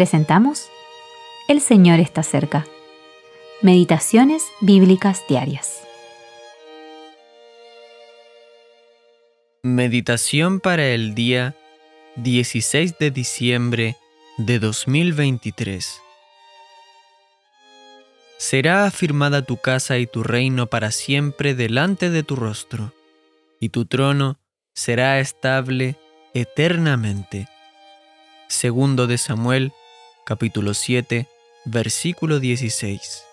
presentamos El Señor está cerca. Meditaciones Bíblicas Diarias. Meditación para el día 16 de diciembre de 2023. Será afirmada tu casa y tu reino para siempre delante de tu rostro, y tu trono será estable eternamente. Segundo de Samuel, capítulo 7, versículo 16.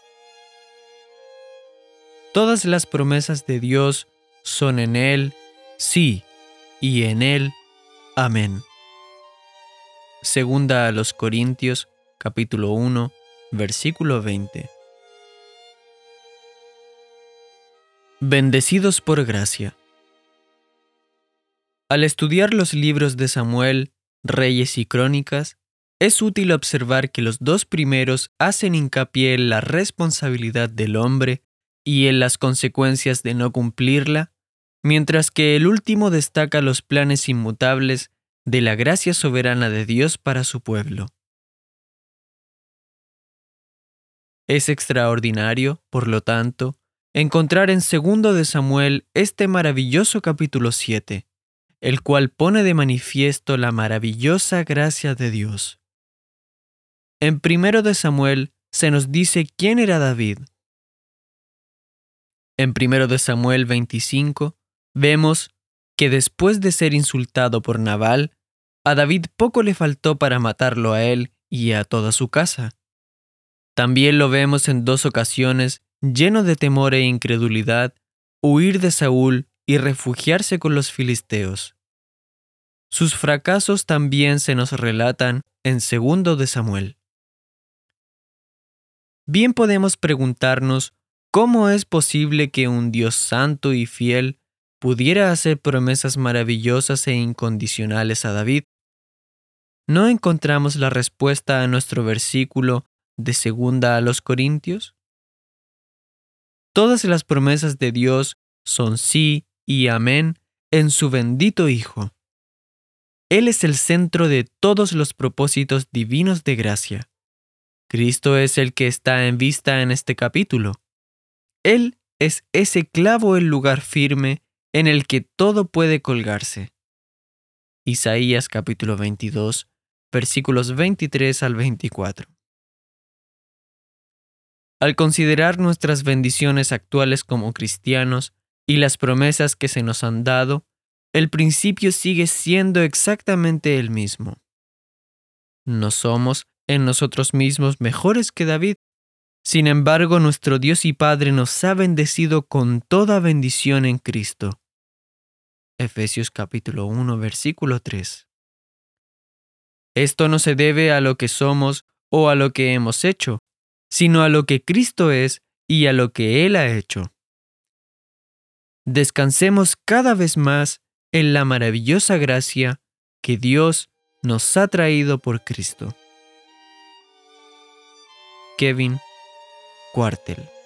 Todas las promesas de Dios son en Él, sí, y en Él, amén. Segunda a los Corintios, capítulo 1, versículo 20. Bendecidos por gracia. Al estudiar los libros de Samuel, Reyes y Crónicas, es útil observar que los dos primeros hacen hincapié en la responsabilidad del hombre y en las consecuencias de no cumplirla, mientras que el último destaca los planes inmutables de la gracia soberana de Dios para su pueblo. Es extraordinario, por lo tanto, encontrar en 2 de Samuel este maravilloso capítulo 7, el cual pone de manifiesto la maravillosa gracia de Dios. En primero de Samuel se nos dice quién era David. En primero de Samuel 25 vemos que después de ser insultado por Nabal, a David poco le faltó para matarlo a él y a toda su casa. También lo vemos en dos ocasiones, lleno de temor e incredulidad, huir de Saúl y refugiarse con los filisteos. Sus fracasos también se nos relatan en segundo de Samuel. Bien podemos preguntarnos cómo es posible que un Dios santo y fiel pudiera hacer promesas maravillosas e incondicionales a David. ¿No encontramos la respuesta a nuestro versículo de segunda a los Corintios? Todas las promesas de Dios son sí y amén en su bendito Hijo. Él es el centro de todos los propósitos divinos de gracia. Cristo es el que está en vista en este capítulo. Él es ese clavo el lugar firme en el que todo puede colgarse. Isaías capítulo 22, versículos 23 al 24. Al considerar nuestras bendiciones actuales como cristianos y las promesas que se nos han dado, el principio sigue siendo exactamente el mismo. No somos en nosotros mismos mejores que David. Sin embargo, nuestro Dios y Padre nos ha bendecido con toda bendición en Cristo. Efesios capítulo 1 versículo 3. Esto no se debe a lo que somos o a lo que hemos hecho, sino a lo que Cristo es y a lo que Él ha hecho. Descansemos cada vez más en la maravillosa gracia que Dios nos ha traído por Cristo. Kevin Cuartel